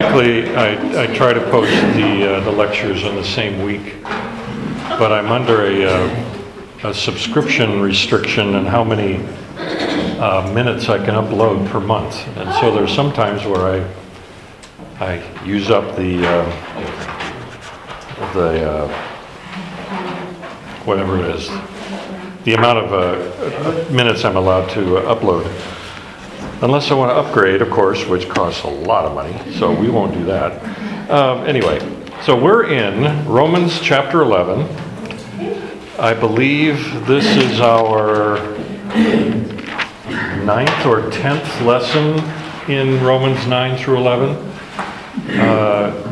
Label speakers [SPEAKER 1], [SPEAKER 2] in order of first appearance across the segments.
[SPEAKER 1] Typically, I, I try to post the, uh, the lectures on the same week, but I'm under a, uh, a subscription restriction on how many uh, minutes I can upload per month. And so there's some times where I, I use up the, uh, the, uh, whatever it is, the amount of uh, minutes I'm allowed to upload. Unless I want to upgrade, of course, which costs a lot of money, so we won't do that. Um, Anyway, so we're in Romans chapter 11. I believe this is our ninth or 10th lesson in Romans 9 through 11. Uh,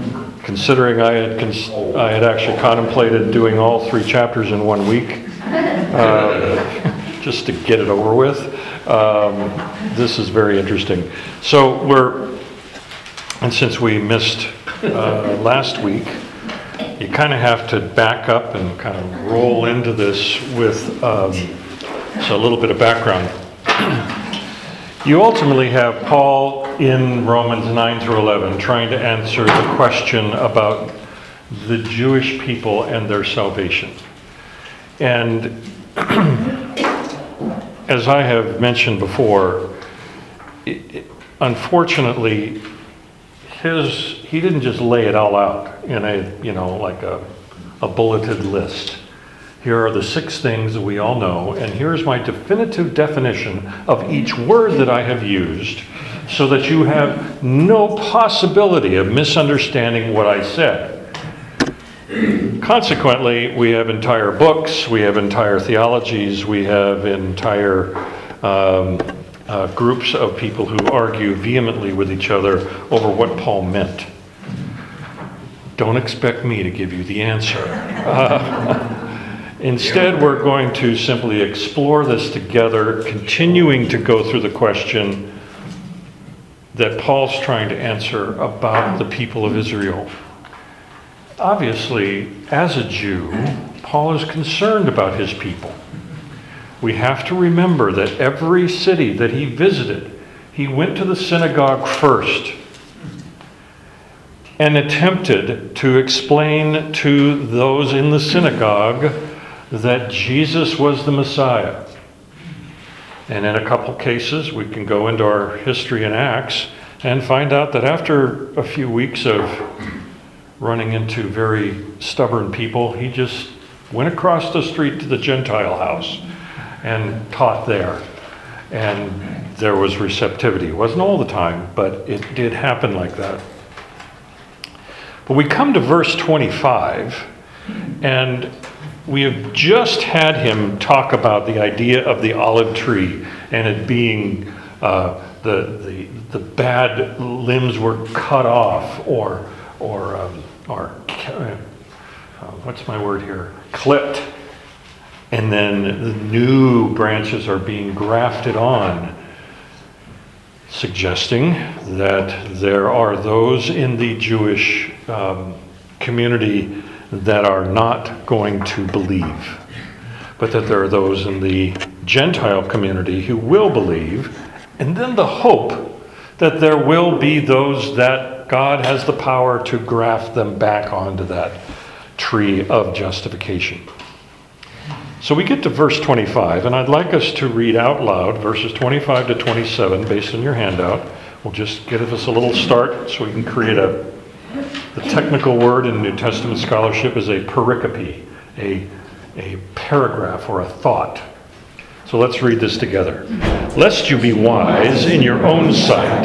[SPEAKER 1] Considering I had, cons- I had actually contemplated doing all three chapters in one week, uh, just to get it over with. Um, This is very interesting. So we're, and since we missed uh, last week, you kind of have to back up and kind of roll into this with, um, so a little bit of background. You ultimately have Paul in Romans 9 through 11 trying to answer the question about the Jewish people and their salvation. And as I have mentioned before, it- it- unfortunately, his, he didn't just lay it all out in a, you know, like a, a bulleted list. Here are the six things we all know, and here's my definitive definition of each word that I have used so that you have no possibility of misunderstanding what I said. Consequently, we have entire books, we have entire theologies, we have entire um, uh, groups of people who argue vehemently with each other over what Paul meant. Don't expect me to give you the answer. Uh, Instead, we're going to simply explore this together, continuing to go through the question that Paul's trying to answer about the people of Israel. Obviously, as a Jew, Paul is concerned about his people. We have to remember that every city that he visited, he went to the synagogue first and attempted to explain to those in the synagogue that Jesus was the Messiah. And in a couple cases, we can go into our history in Acts and find out that after a few weeks of running into very stubborn people, he just went across the street to the Gentile house and taught there. And there was receptivity. It wasn't all the time, but it did happen like that. But we come to verse 25, and we have just had him talk about the idea of the olive tree and it being uh, the, the, the bad limbs were cut off or, or, um, or uh, what's my word here? Clipped. And then the new branches are being grafted on, suggesting that there are those in the Jewish um, community that are not going to believe, but that there are those in the Gentile community who will believe, and then the hope that there will be those that God has the power to graft them back onto that tree of justification. So we get to verse 25, and I'd like us to read out loud verses 25 to 27 based on your handout. We'll just give us a little start so we can create a the technical word in New Testament scholarship is a pericope, a, a paragraph or a thought. So let's read this together. Lest you be wise in your own sight,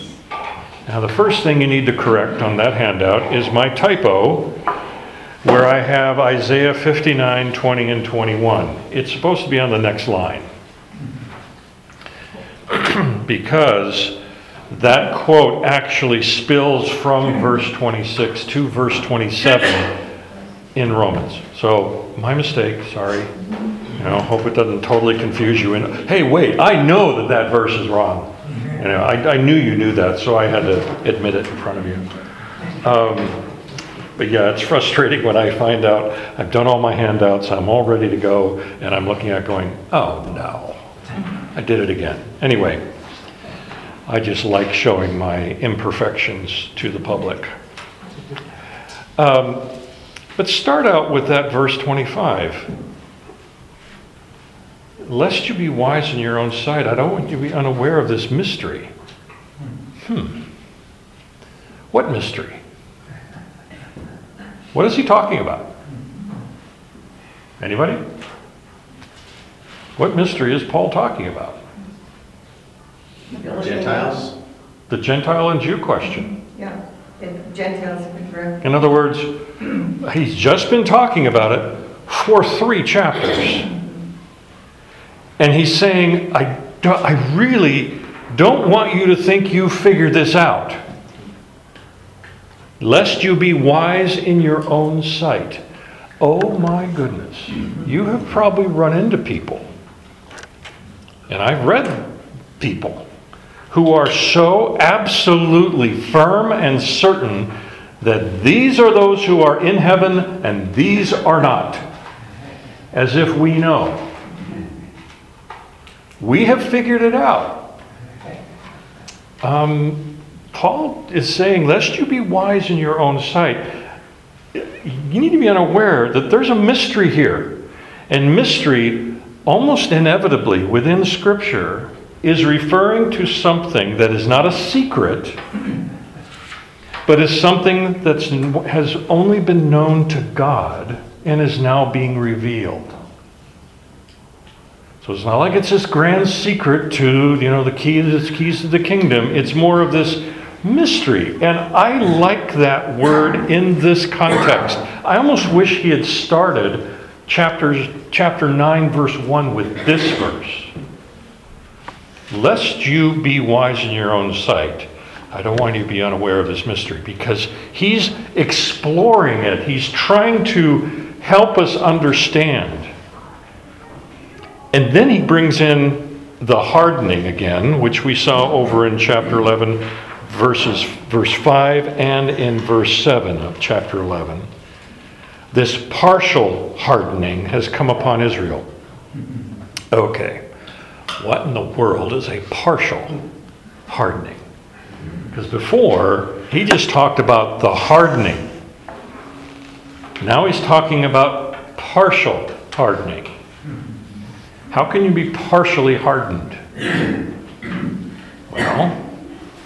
[SPEAKER 1] Now, the first thing you need to correct on that handout is my typo, where I have Isaiah 59, 20, and 21. It's supposed to be on the next line. because that quote actually spills from verse 26 to verse 27 in Romans. So, my mistake, sorry. You know, hope it doesn't totally confuse you. And hey, wait, I know that that verse is wrong. Know, I, I knew you knew that, so I had to admit it in front of you. Um, but yeah, it's frustrating when I find out I've done all my handouts, I'm all ready to go, and I'm looking at going, oh no, I did it again. Anyway, I just like showing my imperfections to the public. Um, but start out with that verse 25. Lest you be wise in your own sight, I don't want you to be unaware of this mystery. Hmm. What mystery? What is he talking about? Anybody? What mystery is Paul talking about?
[SPEAKER 2] Gentiles?
[SPEAKER 1] The Gentile and Jew question.
[SPEAKER 3] Yeah, and Gentiles refer,
[SPEAKER 1] In other words, he's just been talking about it for three chapters. And he's saying, I, I really don't want you to think you figured this out. Lest you be wise in your own sight. Oh my goodness. You have probably run into people, and I've read people who are so absolutely firm and certain that these are those who are in heaven and these are not. As if we know. We have figured it out. Um, Paul is saying, lest you be wise in your own sight, you need to be unaware that there's a mystery here. And mystery, almost inevitably within Scripture, is referring to something that is not a secret, but is something that has only been known to God and is now being revealed. It's not like it's this grand secret to, you know, the keys, keys to the kingdom. It's more of this mystery. And I like that word in this context. I almost wish he had started chapters, chapter 9, verse 1 with this verse. Lest you be wise in your own sight. I don't want you to be unaware of this mystery because he's exploring it. He's trying to help us understand. And then he brings in the hardening again, which we saw over in chapter 11, verses verse 5 and in verse 7 of chapter 11. This partial hardening has come upon Israel. Okay. What in the world is a partial hardening? Because before, he just talked about the hardening. Now he's talking about partial hardening. How can you be partially hardened? Well,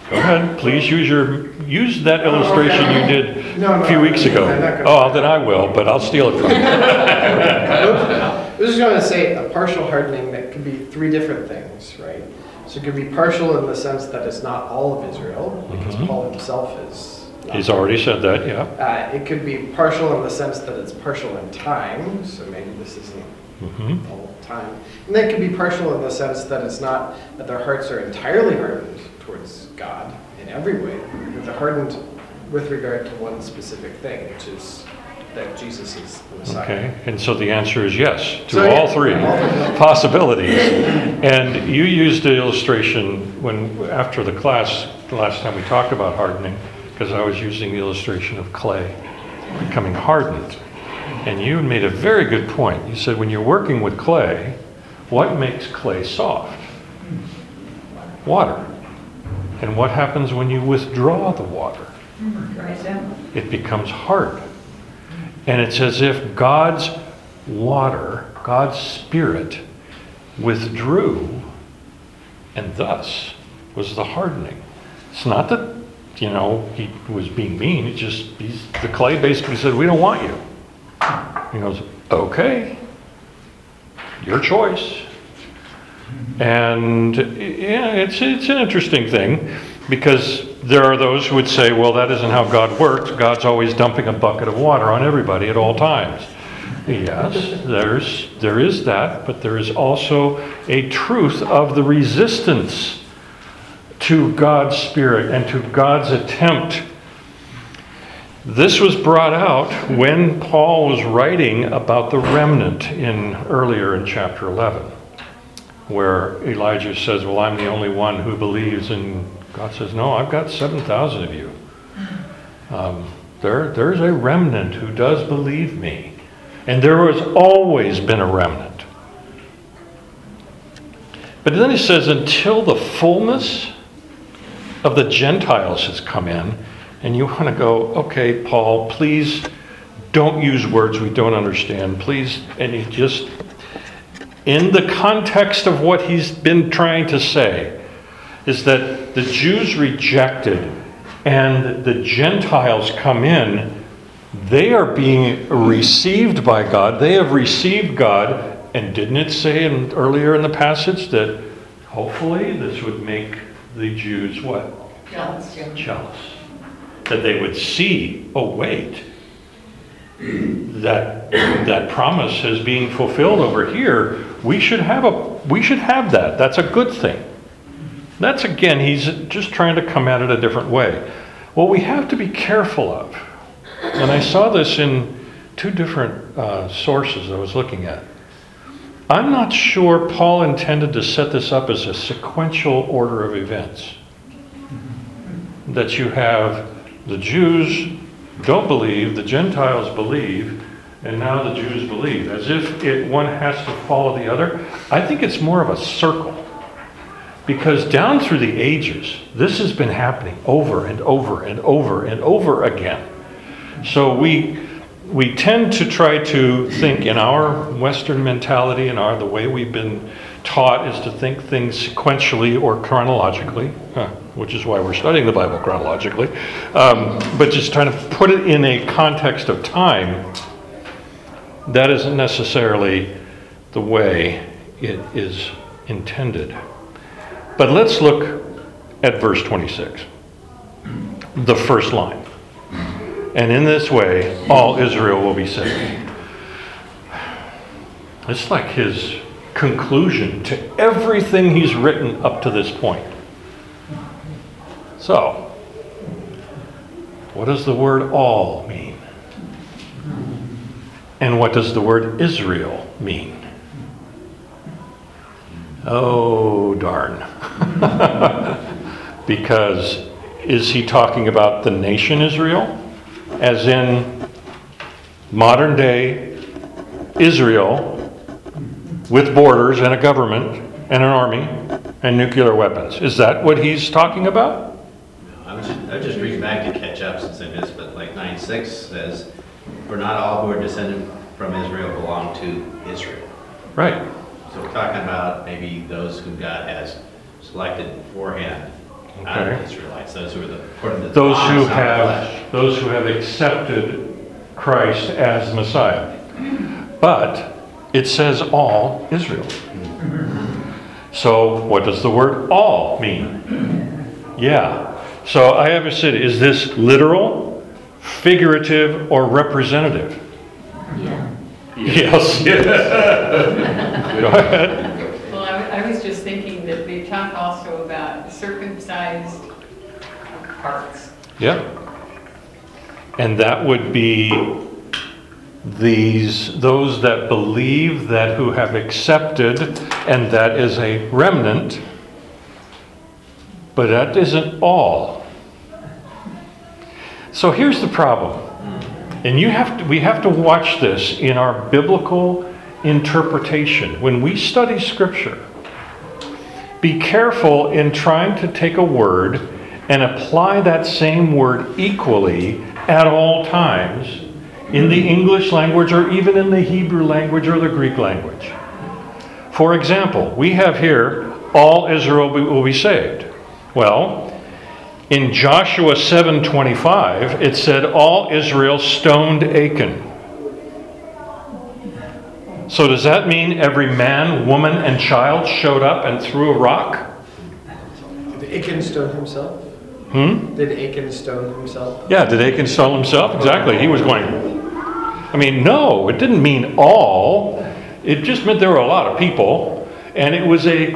[SPEAKER 1] go ahead, please use your, use that illustration you did
[SPEAKER 2] No, no,
[SPEAKER 1] a few weeks ago.
[SPEAKER 2] I'm not gonna-
[SPEAKER 1] Oh, then I will, but I'll steal it from you.
[SPEAKER 2] I was just going to say a partial hardening that could be three different things, right? So it could be partial in the sense that it's not all of Israel, because
[SPEAKER 1] Mhm.
[SPEAKER 2] Paul himself is.
[SPEAKER 1] He's already said that, yeah.
[SPEAKER 2] Uh, it could be partial in the sense that it's partial in time, so maybe this isn't
[SPEAKER 1] Mhm.
[SPEAKER 2] all time. And then can be partial in the sense that it's not that their hearts are entirely hardened towards God in every way, but they're hardened with regard to one specific thing, which is that Jesus is the Messiah.
[SPEAKER 1] Okay, and so the answer is yes to
[SPEAKER 2] So,
[SPEAKER 1] all three
[SPEAKER 2] three.
[SPEAKER 1] possibilities. And you used the illustration when, after the class, the last time we talked about hardening, because I was using the illustration of clay becoming hardened. And you made a very good point. You said when you're working with clay, what makes clay soft? Water. And what happens when you withdraw the water? it becomes hard. And it's as if God's water, God's Spirit, withdrew, and thus was the hardening. It's not that, you know, he was being mean, it just, the clay basically said, We don't want you. He goes, Okay, your choice. And yeah, it's, it's an interesting thing because there are those who would say, well, that isn't how God works. God's always dumping a bucket of water on everybody at all times. Yes, there's, there is that, but there is also a truth of the resistance to God's Spirit and to God's attempt. This was brought out when Paul was writing about the remnant in earlier in chapter 11, where Elijah says, "Well, I'm the only one who believes," and God says, "No, I've got 7,000 of you. Um, there, there's a remnant who does believe me, and there has always been a remnant." But then he says, until the fullness of the Gentiles has come in, and you want to go, okay, Paul, please don't use words we don't understand. Please, and he just, in the context of what he's been trying to say, is that the Jews rejected and the Gentiles come in, they are being received by God. They have received God and didn't it say in, earlier in the passage that hopefully this would make the Jews what?
[SPEAKER 3] Jealous.
[SPEAKER 1] Jealous. That they would see, oh, wait, that, that promise is being fulfilled over here. We should have a, we should have that. That's a good thing. That's again, he's just trying to come at it a different way. What we have to be careful of, and I saw this in two different uh, sources I was looking at. I'm not sure Paul intended to set this up as a sequential order of events. That you have the Jews don't believe, the Gentiles believe, and now the Jews believe, as if it, one has to follow the other. I think it's more of a circle. Because down through the ages, this has been happening over and over and over and over again. So we we tend to try to think in our Western mentality and our the way we've been taught is to think things sequentially or chronologically, huh, which is why we're studying the Bible chronologically. Um, but just trying to put it in a context of time, that isn't necessarily the way it is intended. But let's look at verse 26, the first line. And in this way, all Israel will be saved. It's like his conclusion to everything he's written up to this point. So, what does the word all mean? And what does the word Israel mean? Oh, darn. because is he talking about the nation Israel? as in modern day Israel with borders and a government and an army and nuclear weapons. Is that what he's talking about?
[SPEAKER 4] I was just, I was just reading back to catch up since I missed, but like nine six says, for not all who are descended from Israel belong to Israel.
[SPEAKER 1] Right.
[SPEAKER 4] So we're talking about maybe those who God has selected beforehand out of
[SPEAKER 1] Okay.
[SPEAKER 4] the Israelites, those who are the, according to the
[SPEAKER 1] Those who
[SPEAKER 4] not
[SPEAKER 1] have
[SPEAKER 4] flesh.
[SPEAKER 1] those who have accepted Christ as Messiah. But it says all Israel. So what does the word all mean? Yeah. So I have said, is this literal, figurative, or representative?
[SPEAKER 3] Yeah.
[SPEAKER 1] Yes. Go ahead.
[SPEAKER 5] Well, I, I was just thinking that they talk also about circumcised parts.
[SPEAKER 1] Yeah. And that would be these, those that believe that who have accepted, and that is a remnant. But that isn't all. So here's the problem. And you have to, we have to watch this in our biblical interpretation. When we study scripture, be careful in trying to take a word and apply that same word equally at all times in the English language or even in the Hebrew language or the Greek language. For example, we have here, all Israel will be saved. Well, in Joshua 7:25, it said all Israel stoned Achan. So does that mean every man, woman, and child showed up and threw a rock?
[SPEAKER 2] Did Achan stone himself?
[SPEAKER 1] Hmm?
[SPEAKER 2] Did Achan stone himself?
[SPEAKER 1] Yeah, did Achan stone himself? Exactly. He was going. I mean, no, it didn't mean all. It just meant there were a lot of people, and it was a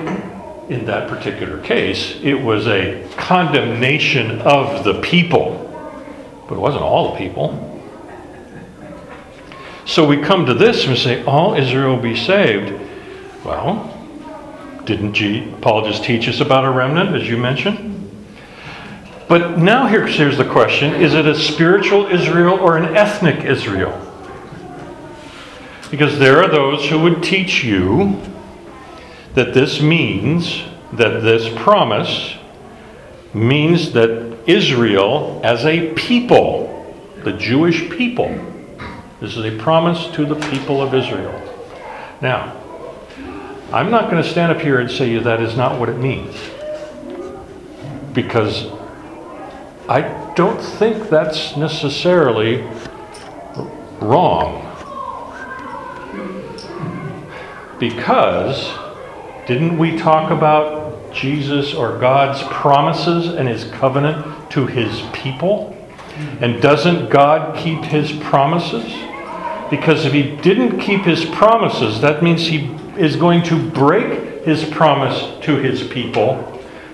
[SPEAKER 1] in that particular case, it was a condemnation of the people, but it wasn't all the people. So we come to this and say, all Israel be saved. Well, didn't Paul just teach us about a remnant, as you mentioned? But now here- here's the question is it a spiritual Israel or an ethnic Israel? Because there are those who would teach you that this means that this promise means that Israel as a people, the Jewish people, this is a promise to the people of Israel. Now, I'm not going to stand up here and say that is not what it means. Because I don't think that's necessarily wrong. Because didn't we talk about Jesus or God's promises and his covenant to his people? And doesn't God keep his promises? Because if he didn't keep his promises, that means he is going to break his promise to his people,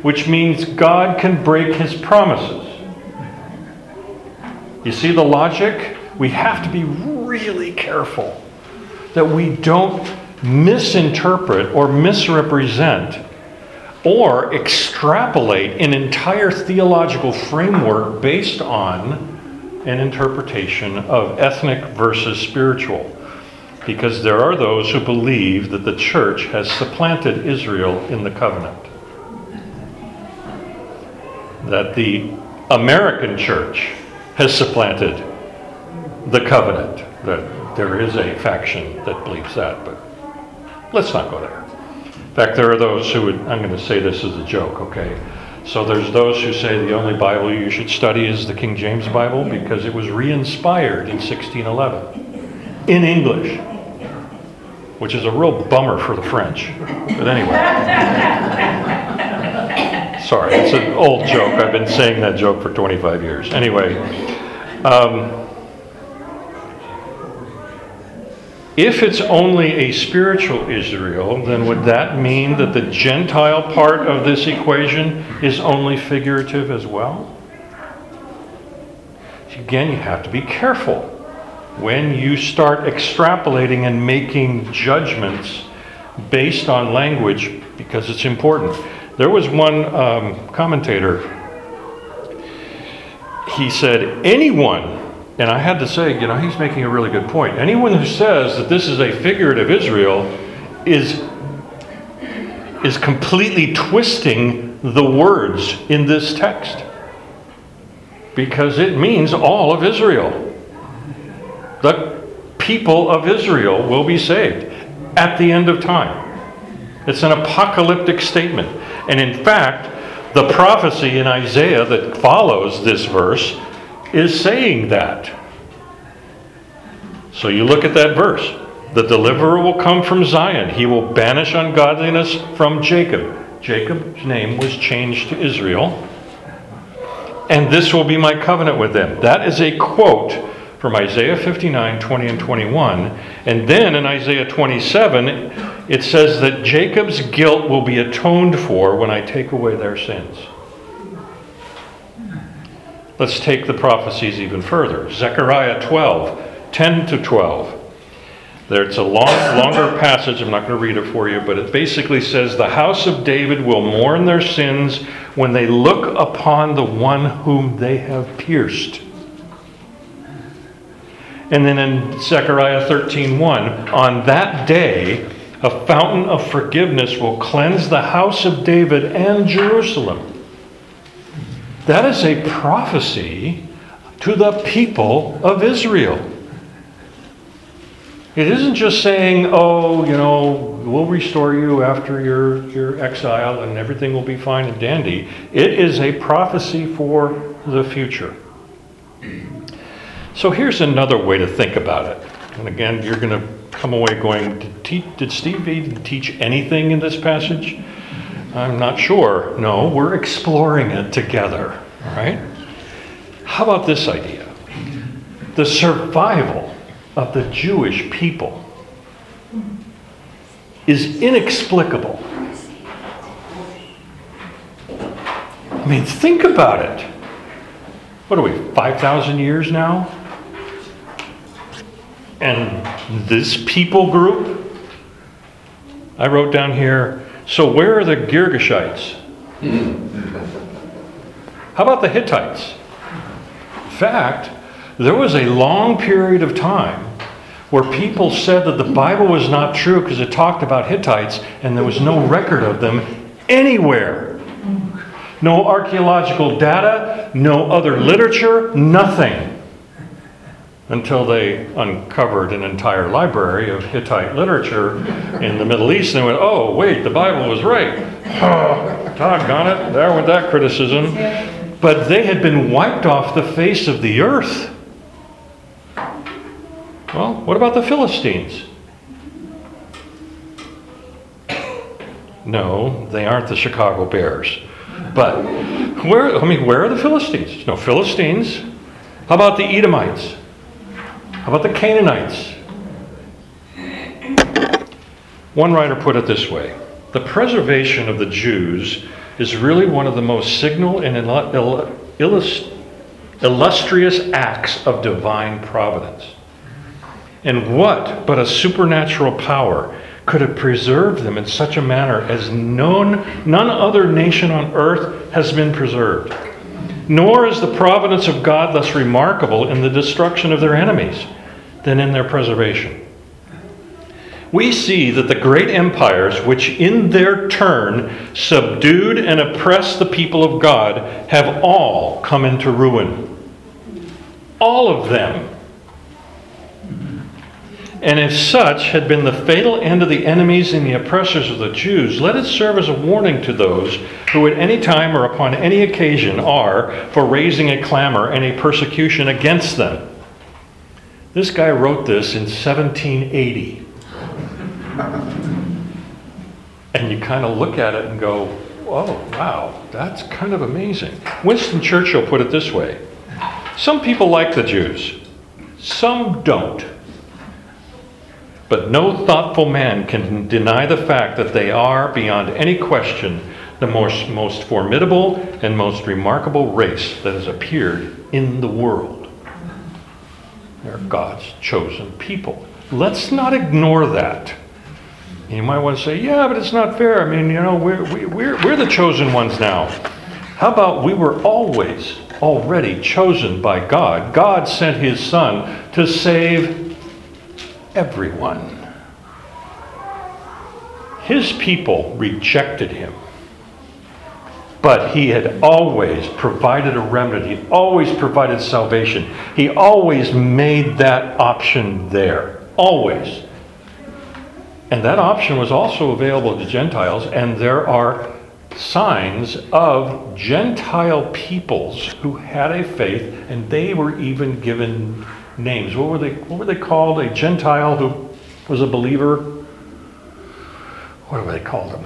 [SPEAKER 1] which means God can break his promises. You see the logic? We have to be really careful that we don't misinterpret or misrepresent or extrapolate an entire theological framework based on an interpretation of ethnic versus spiritual. Because there are those who believe that the church has supplanted Israel in the covenant. That the American church has supplanted the covenant. That there is a faction that believes that, but let's not go there. In fact, there are those who would, I'm going to say this as a joke, okay? So there's those who say the only Bible you should study is the King James Bible because it was re inspired in 1611 in English, which is a real bummer for the French. But anyway. Sorry, it's an old joke. I've been saying that joke for 25 years. Anyway. Um, if it's only a spiritual Israel, then would that mean that the Gentile part of this equation is only figurative as well? Again, you have to be careful when you start extrapolating and making judgments based on language because it's important. There was one um, commentator, he said, anyone and I had to say, you know, he's making a really good point. Anyone who says that this is a figurative Israel is, is completely twisting the words in this text. Because it means all of Israel. The people of Israel will be saved at the end of time. It's an apocalyptic statement. And in fact, the prophecy in Isaiah that follows this verse is saying that. So you look at that verse. The deliverer will come from Zion. He will banish ungodliness from Jacob. Jacob's name was changed to Israel. And this will be my covenant with them. That is a quote from Isaiah 59, 20 and 21. And then in Isaiah 27, it says that Jacob's guilt will be atoned for when I take away their sins. Let's take the prophecies even further. Zechariah 12, 10 to 12. There's a long, longer passage. I'm not going to read it for you, but it basically says the house of David will mourn their sins when they look upon the one whom they have pierced. And then in Zechariah 13:1, on that day a fountain of forgiveness will cleanse the house of David and Jerusalem. That is a prophecy to the people of Israel. It isn't just saying, oh, you know, we'll restore you after your, your exile and everything will be fine and dandy. It is a prophecy for the future. So here's another way to think about it. And again, you're going to come away going, did, did Steve even teach anything in this passage? I'm not sure. No, we're exploring it together. Right? How about this idea? The survival of the Jewish people is inexplicable. I mean, think about it. What are we, 5,000 years now? And this people group, I wrote down here, so where are the Girgashites? How about the Hittites? In fact, there was a long period of time where people said that the Bible was not true because it talked about Hittites and there was no record of them anywhere. No archaeological data, no other literature, nothing. Until they uncovered an entire library of Hittite literature in the Middle East and they went, oh, wait, the Bible was right. Doggone it, there went that criticism. But they had been wiped off the face of the earth. Well, what about the Philistines? No, they aren't the Chicago Bears. But where, I mean, where are the Philistines? No Philistines. How about the Edomites? How about the Canaanites? One writer put it this way The preservation of the Jews is really one of the most signal and illu- illu- illustrious acts of divine providence. And what but a supernatural power could have preserved them in such a manner as none, none other nation on earth has been preserved? Nor is the providence of God less remarkable in the destruction of their enemies than in their preservation. We see that the great empires, which in their turn subdued and oppressed the people of God, have all come into ruin. All of them. And if such had been the fatal end of the enemies and the oppressors of the Jews, let it serve as a warning to those who at any time or upon any occasion are for raising a clamor and a persecution against them. This guy wrote this in 1780. And you kind of look at it and go, oh, wow, that's kind of amazing. Winston Churchill put it this way Some people like the Jews, some don't. But no thoughtful man can deny the fact that they are, beyond any question, the most, most formidable and most remarkable race that has appeared in the world. They're God's chosen people. Let's not ignore that. You might want to say, yeah, but it's not fair. I mean, you know, we're, we, we're, we're the chosen ones now. How about we were always already chosen by God? God sent his son to save everyone. His people rejected him. But he had always provided a remnant. He always provided salvation. He always made that option there. Always. And that option was also available to Gentiles, and there are signs of Gentile peoples who had a faith, and they were even given names. What were they, what were they called? A Gentile who was a believer? What were they called them?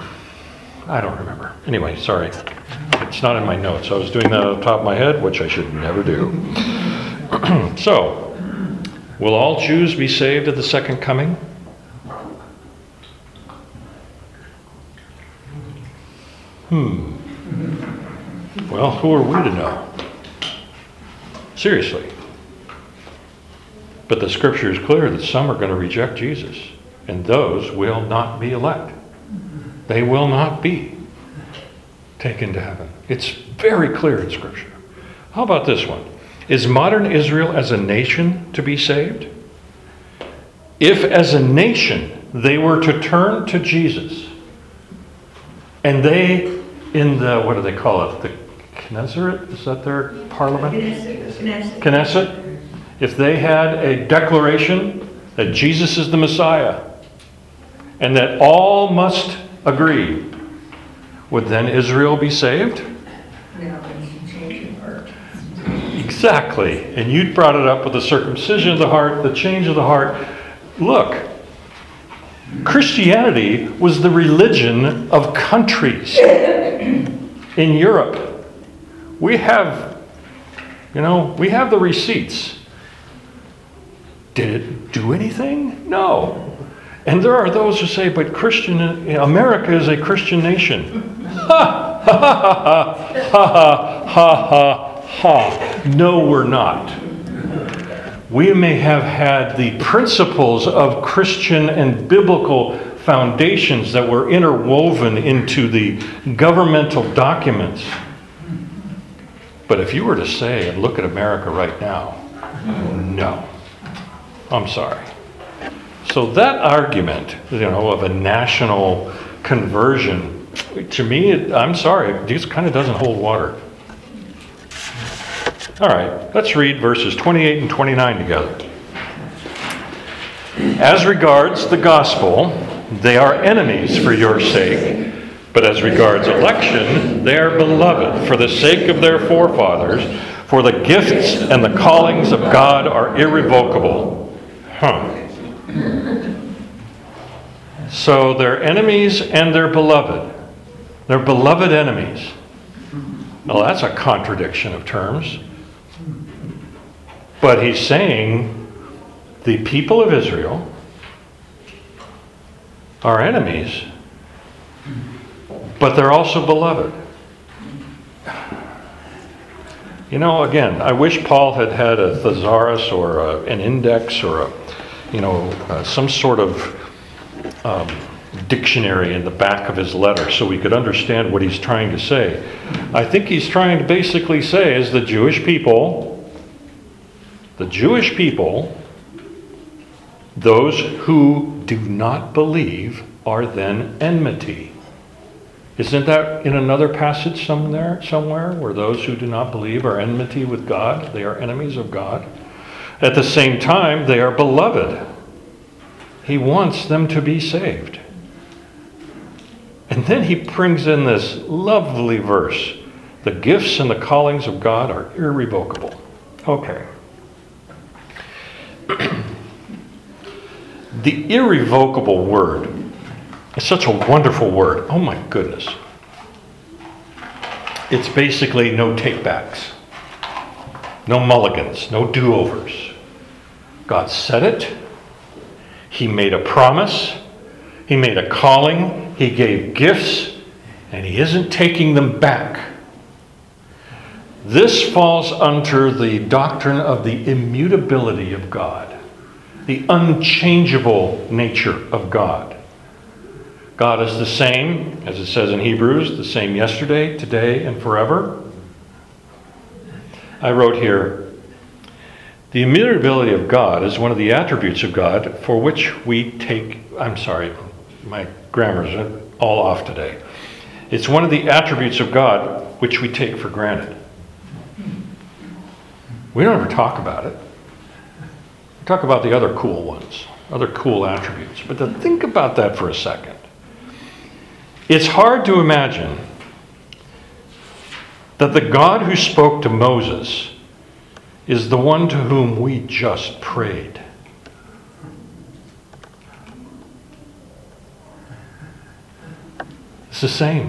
[SPEAKER 1] I don't remember. Anyway, sorry. It's not in my notes. I was doing that off the top of my head, which I should never do. so, will all Jews be saved at the second coming? Hmm. Well, who are we to know? Seriously. But the scripture is clear that some are going to reject Jesus, and those will not be elect. They will not be taken to heaven. It's very clear in scripture. How about this one? Is modern Israel as a nation to be saved? If, as a nation, they were to turn to Jesus, and they, in the, what do they call it? The Knesset? Is that their parliament? Knesset? Knesset. If they had a declaration that Jesus is the Messiah, and that all must agree, would then Israel be saved? Exactly. And you brought it up with the circumcision of the heart, the change of the heart. Look, Christianity was the religion of countries in Europe. We have, you know, we have the receipts. Did it do anything? No. And there are those who say, but Christian, America is a Christian nation. Ha! ha ha ha ha ha ha ha. No, we're not. We may have had the principles of Christian and biblical foundations that were interwoven into the governmental documents. But if you were to say and look at America right now, no. I'm sorry. So that argument, you know, of a national conversion, to me, it, I'm sorry, it just kind of doesn't hold water. All right, let's read verses 28 and 29 together. As regards the gospel, they are enemies for your sake, but as regards election, they are beloved for the sake of their forefathers, for the gifts and the callings of God are irrevocable. Huh. So they're enemies and they're beloved. They're beloved enemies. Well, that's a contradiction of terms. But he's saying the people of Israel are enemies, but they're also beloved. You know, again, I wish Paul had had a thesaurus or a, an index or a, you know, uh, some sort of um, dictionary in the back of his letter so we could understand what he's trying to say. I think he's trying to basically say is the Jewish people, the Jewish people, those who do not believe are then enmity. Isn't that in another passage somewhere, somewhere where those who do not believe are enmity with God? They are enemies of God. At the same time, they are beloved. He wants them to be saved. And then he brings in this lovely verse the gifts and the callings of God are irrevocable. Okay. the irrevocable word is such a wonderful word. Oh my goodness. It's basically no takebacks, no mulligans, no do overs. God said it, He made a promise, He made a calling, He gave gifts, and He isn't taking them back. This falls under the doctrine of the immutability of God, the unchangeable nature of God. God is the same, as it says in Hebrews, the same yesterday, today, and forever. I wrote here the immutability of God is one of the attributes of God for which we take, I'm sorry, my grammar's all off today. It's one of the attributes of God which we take for granted. We don't ever talk about it. We talk about the other cool ones, other cool attributes. But to think about that for a second. It's hard to imagine that the God who spoke to Moses is the one to whom we just prayed. It's the same.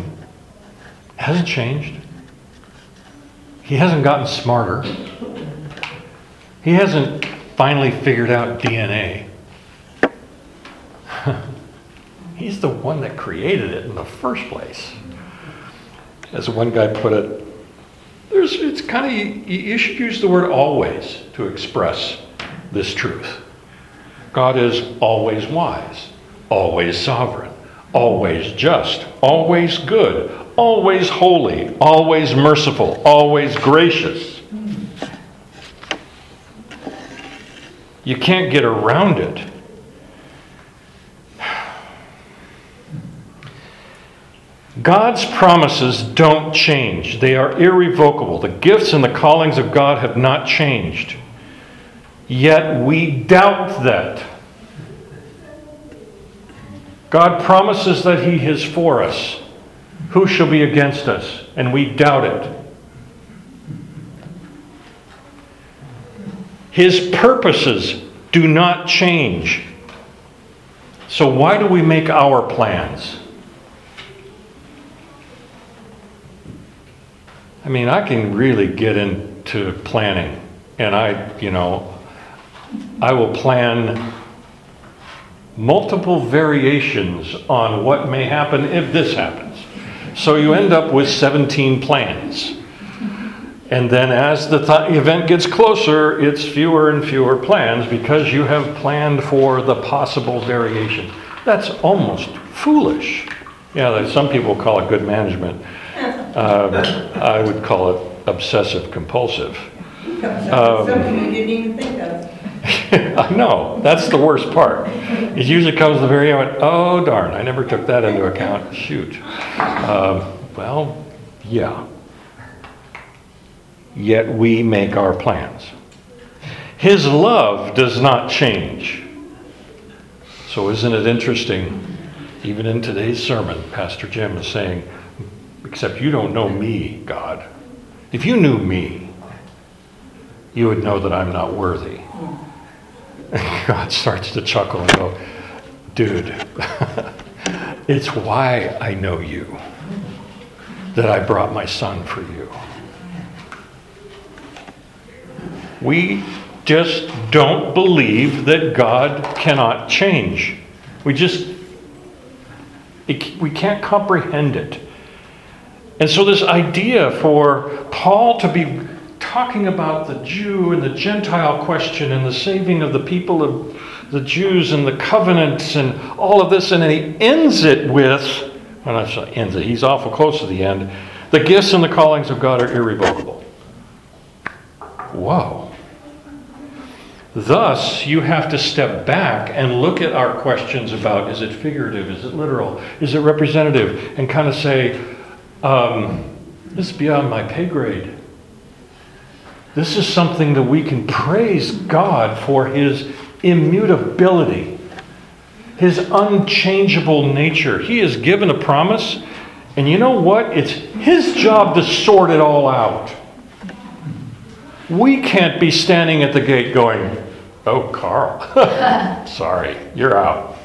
[SPEAKER 1] It hasn't changed. He hasn't gotten smarter. He hasn't finally figured out DNA. He's the one that created it in the first place. As one guy put it, there's, it's kind of, you, you should use the word always to express this truth. God is always wise, always sovereign, always just, always good, always holy, always merciful, always gracious. You can't get around it. God's promises don't change. They are irrevocable. The gifts and the callings of God have not changed. Yet we doubt that. God promises that He is for us. Who shall be against us? And we doubt it. His purposes do not change. So why do we make our plans? I mean, I can really get into planning, and I, you know, I will plan multiple variations on what may happen if this happens. So you end up with 17 plans. And then as the th- event gets closer, it's fewer and fewer plans because you have planned for the possible variation. That's almost foolish. Yeah, some people call it good management. Um, I would call it obsessive compulsive. Um,
[SPEAKER 3] Something we didn't even think of.
[SPEAKER 1] I know, that's the worst part. It usually comes to the very end, oh darn, I never took that into account, shoot. Um, Well, yeah. Yet we make our plans. His love does not change. So isn't it interesting, even in today's sermon, Pastor Jim is saying, except you don't know me, God. If you knew me, you would know that I'm not worthy. God starts to chuckle and go, dude, it's why I know you that I brought my son for you. We just don't believe that God cannot change. We just, it, we can't comprehend it. And so, this idea for Paul to be talking about the Jew and the Gentile question and the saving of the people of the Jews and the covenants and all of this, and then he ends it with, well, not ends it, he's awful close to the end. The gifts and the callings of God are irrevocable. Whoa. Thus, you have to step back and look at our questions about is it figurative, is it literal, is it representative, and kind of say, um, this is beyond my pay grade. This is something that we can praise God for His immutability, His unchangeable nature. He has given a promise, and you know what? It's His job to sort it all out. We can't be standing at the gate going, Oh, Carl, sorry, you're out.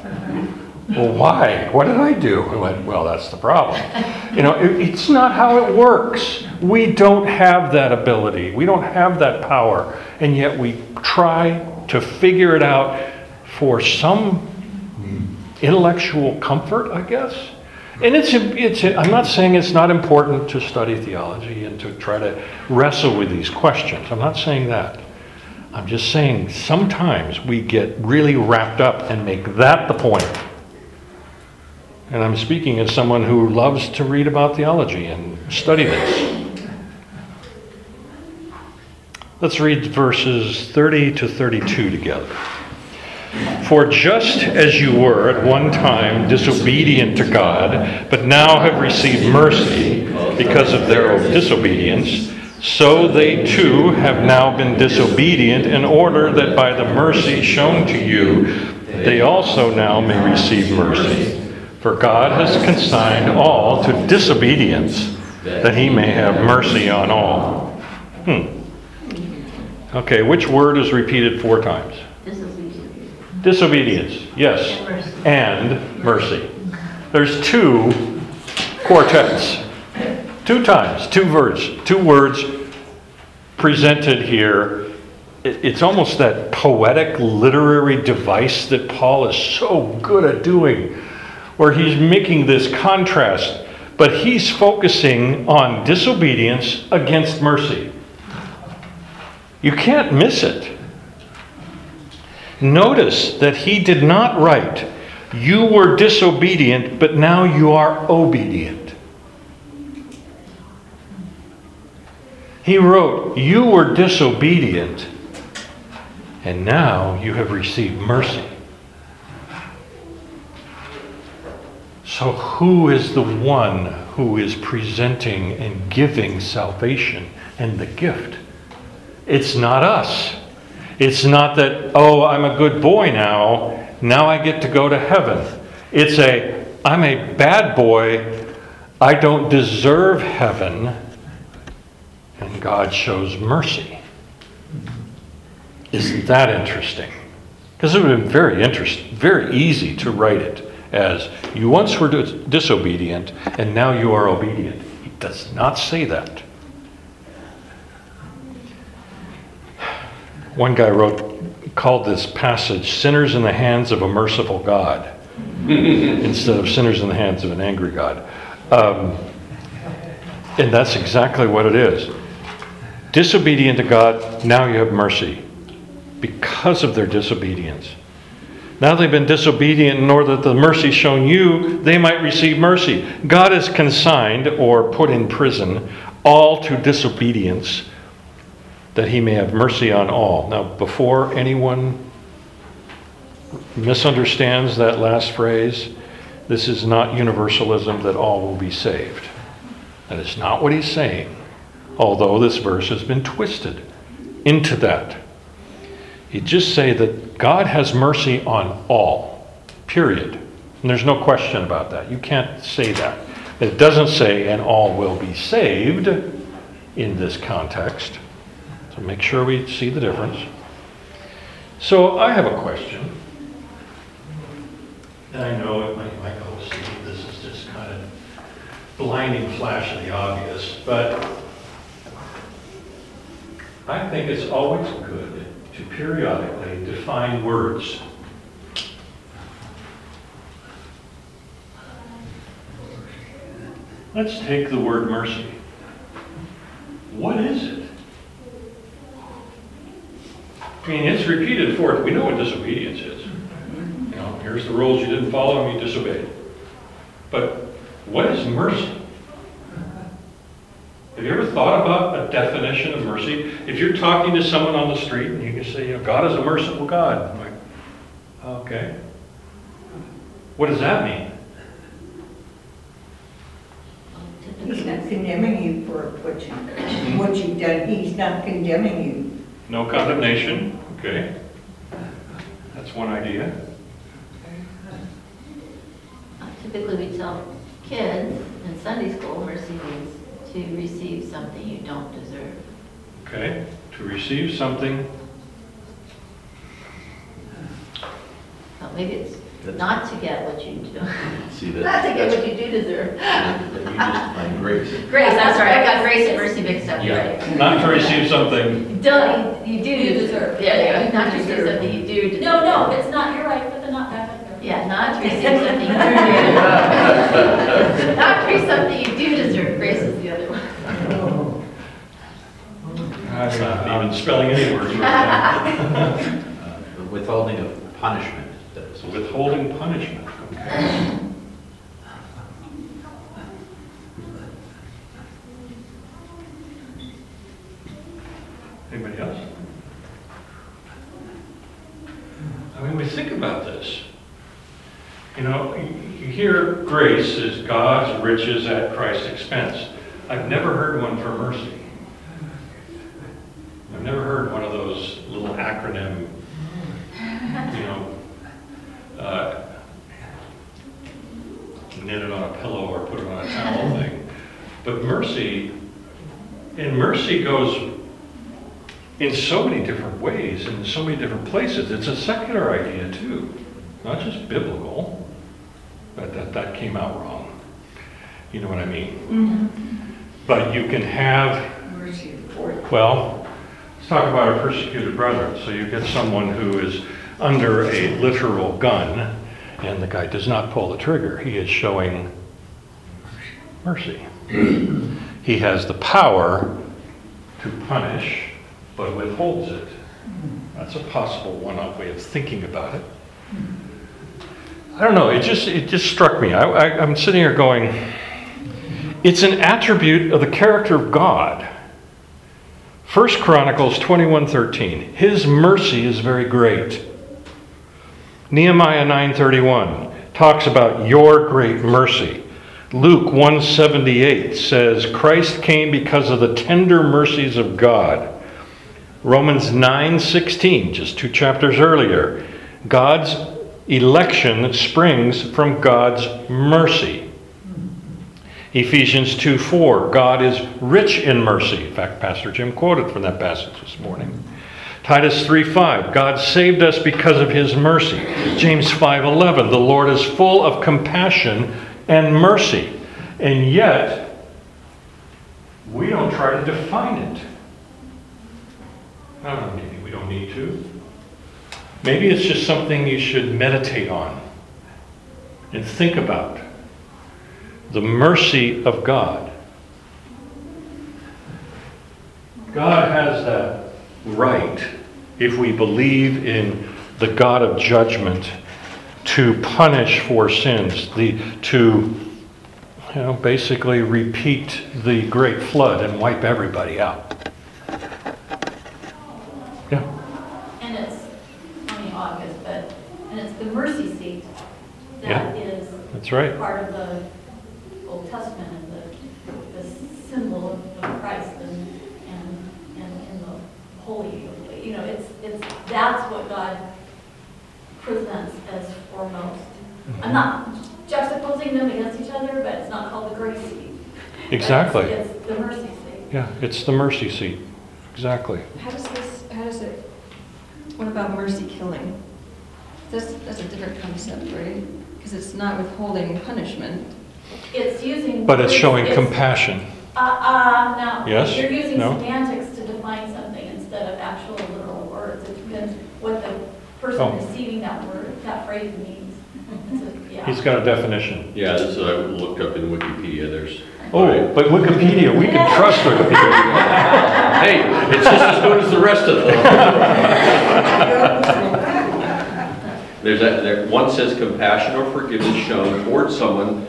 [SPEAKER 1] Well, why? What did I do? I went, Well, that's the problem. You know, it, it's not how it works. We don't have that ability, we don't have that power, and yet we try to figure it out for some intellectual comfort, I guess. And it's, it's, I'm not saying it's not important to study theology and to try to wrestle with these questions. I'm not saying that. I'm just saying sometimes we get really wrapped up and make that the point. And I'm speaking as someone who loves to read about theology and study this. Let's read verses 30 to 32 together. For just as you were at one time disobedient to God, but now have received mercy because of their disobedience, so they too have now been disobedient in order that by the mercy shown to you, they also now may receive mercy. For God has consigned all to disobedience, that he may have mercy on all. Hmm. Okay, which word is repeated four times?
[SPEAKER 3] Easy.
[SPEAKER 1] Disobedience, yes, and mercy. There's two quartets, two times, two words, two words presented here. It's almost that poetic literary device that Paul is so good at doing, where he's making this contrast, but he's focusing on disobedience against mercy. You can't miss it. Notice that he did not write, You were disobedient, but now you are obedient. He wrote, You were disobedient, and now you have received mercy. So, who is the one who is presenting and giving salvation and the gift? It's not us. It's not that, oh, I'm a good boy now, now I get to go to heaven. It's a, I'm a bad boy, I don't deserve heaven, and God shows mercy. Isn't that interesting? Because it would have been very interesting, very easy to write it as, you once were disobedient, and now you are obedient. He does not say that. One guy wrote, called this passage Sinners in the Hands of a Merciful God instead of Sinners in the Hands of an Angry God. Um, And that's exactly what it is. Disobedient to God, now you have mercy because of their disobedience. Now they've been disobedient in order that the mercy shown you, they might receive mercy. God has consigned or put in prison all to disobedience that he may have mercy on all. Now, before anyone misunderstands that last phrase, this is not universalism that all will be saved. That is not what he's saying, although this verse has been twisted into that. He just say that God has mercy on all, period. And there's no question about that. You can't say that. It doesn't say, and all will be saved in this context. So make sure we see the difference. So I have a question. And I know it might, might go, Steve, this is just kind of blinding flash of the obvious, but I think it's always good to periodically define words. Let's take the word mercy. What is it? I mean, it's repeated forth. we know what disobedience is. You know, here's the rules you didn't follow and you disobeyed. But what is mercy? Have you ever thought about a definition of mercy? If you're talking to someone on the street and you say, you know, God is a merciful God. I'm like, okay. What does that mean?
[SPEAKER 3] He's not condemning you for what you, what you've done. He's not condemning you.
[SPEAKER 1] No condemnation, okay. That's one idea.
[SPEAKER 6] Uh, typically, we tell kids in Sunday school, mercy means to receive something you don't deserve.
[SPEAKER 1] Okay, to receive something,
[SPEAKER 6] But maybe it's not to get what you do,
[SPEAKER 4] See
[SPEAKER 6] not to get what you do deserve.
[SPEAKER 4] That you just find grace.
[SPEAKER 6] Grace, that's right, I got grace and mercy mixed up,
[SPEAKER 1] yeah,
[SPEAKER 6] right?
[SPEAKER 1] not to receive something,
[SPEAKER 6] Don't, you do
[SPEAKER 7] You
[SPEAKER 6] deserve.
[SPEAKER 7] deserve.
[SPEAKER 6] Yeah, yeah, not to receive
[SPEAKER 7] Deserve.
[SPEAKER 6] something you do deserve.
[SPEAKER 7] No, no, it's not, you're right, put the not back up there.
[SPEAKER 6] Yeah, not to receive something you do deserve. Not to receive something you do deserve, grace is the other one.
[SPEAKER 1] I'm not even spelling any words right now.
[SPEAKER 4] Uh, the Withholding of punishment. That's-
[SPEAKER 1] Withholding punishment, okay. Anybody else? I mean, we think about this. You know, you hear grace is God's riches at Christ's expense. I've never heard one for mercy. I've never heard one of those little acronym, you know, uh, knit it on a pillow or put it on a towel thing. But mercy, and mercy goes in so many different ways, in so many different places. It's a secular idea too, not just biblical. But that, that came out wrong. You know what I mean? But you can have
[SPEAKER 5] Mercy of the Lord.
[SPEAKER 1] well, let's talk about our persecuted brethren. So you get someone who is under a literal gun, and the guy does not pull the trigger. He is showing mercy. He has the power to punish, but withholds it. That's a possible one-off way of thinking about it. I don't know, it just, it just struck me. I, I, I'm sitting here going, it's an attribute of the character of God. First Chronicles 21:13. His mercy is very great. Nehemiah 9:31 talks about your great mercy. Luke 178 says Christ came because of the tender mercies of God. Romans 9:16, just two chapters earlier, God's election springs from God's mercy. Ephesians 2 4, God is rich in mercy. In fact, Pastor Jim quoted from that passage this morning. Titus 3 5, God saved us because of his mercy. James 5 11, the Lord is full of compassion and mercy. And yet, we don't try to define it. Maybe we don't need to. Maybe it's just something you should meditate on and think about. The mercy of God. God has that right, if we believe in the God of judgment, to punish for sins, the, to, you know, basically repeat the great flood and wipe everybody out. Yeah,
[SPEAKER 7] And it's, only August, but, and it's the mercy seat
[SPEAKER 1] Yeah.
[SPEAKER 7] that is
[SPEAKER 1] that's right.
[SPEAKER 7] part of the Old Testament and the, the symbol of Christ and, and, and in the holy, you know, it's, it's, that's what God presents as foremost. Mm-hmm. I'm not juxtaposing them against each other, but it's not called the grace seat.
[SPEAKER 1] Exactly.
[SPEAKER 7] It's it's the mercy seat.
[SPEAKER 1] Yeah, it's the mercy seat. Exactly.
[SPEAKER 8] How does this, how does it, what about mercy killing? That's, that's a different concept, right? Because it's not withholding punishment.
[SPEAKER 7] It's using.
[SPEAKER 1] But it's showing
[SPEAKER 7] it's-
[SPEAKER 1] compassion.
[SPEAKER 7] Uh, uh, no.
[SPEAKER 1] Yes?
[SPEAKER 7] You're using
[SPEAKER 1] No?
[SPEAKER 7] semantics to define something instead of actual literal words. It depends what the
[SPEAKER 1] Oh.
[SPEAKER 7] person receiving that word, that phrase means. It's a- yeah.
[SPEAKER 1] He's got a definition.
[SPEAKER 9] Yeah, this is, I looked up in Wikipedia, there's.
[SPEAKER 1] Oh, but Wikipedia, we can trust Wikipedia.
[SPEAKER 9] Hey, it's just as good as the rest of them. There's there, one says compassion or forgiveness shown towards someone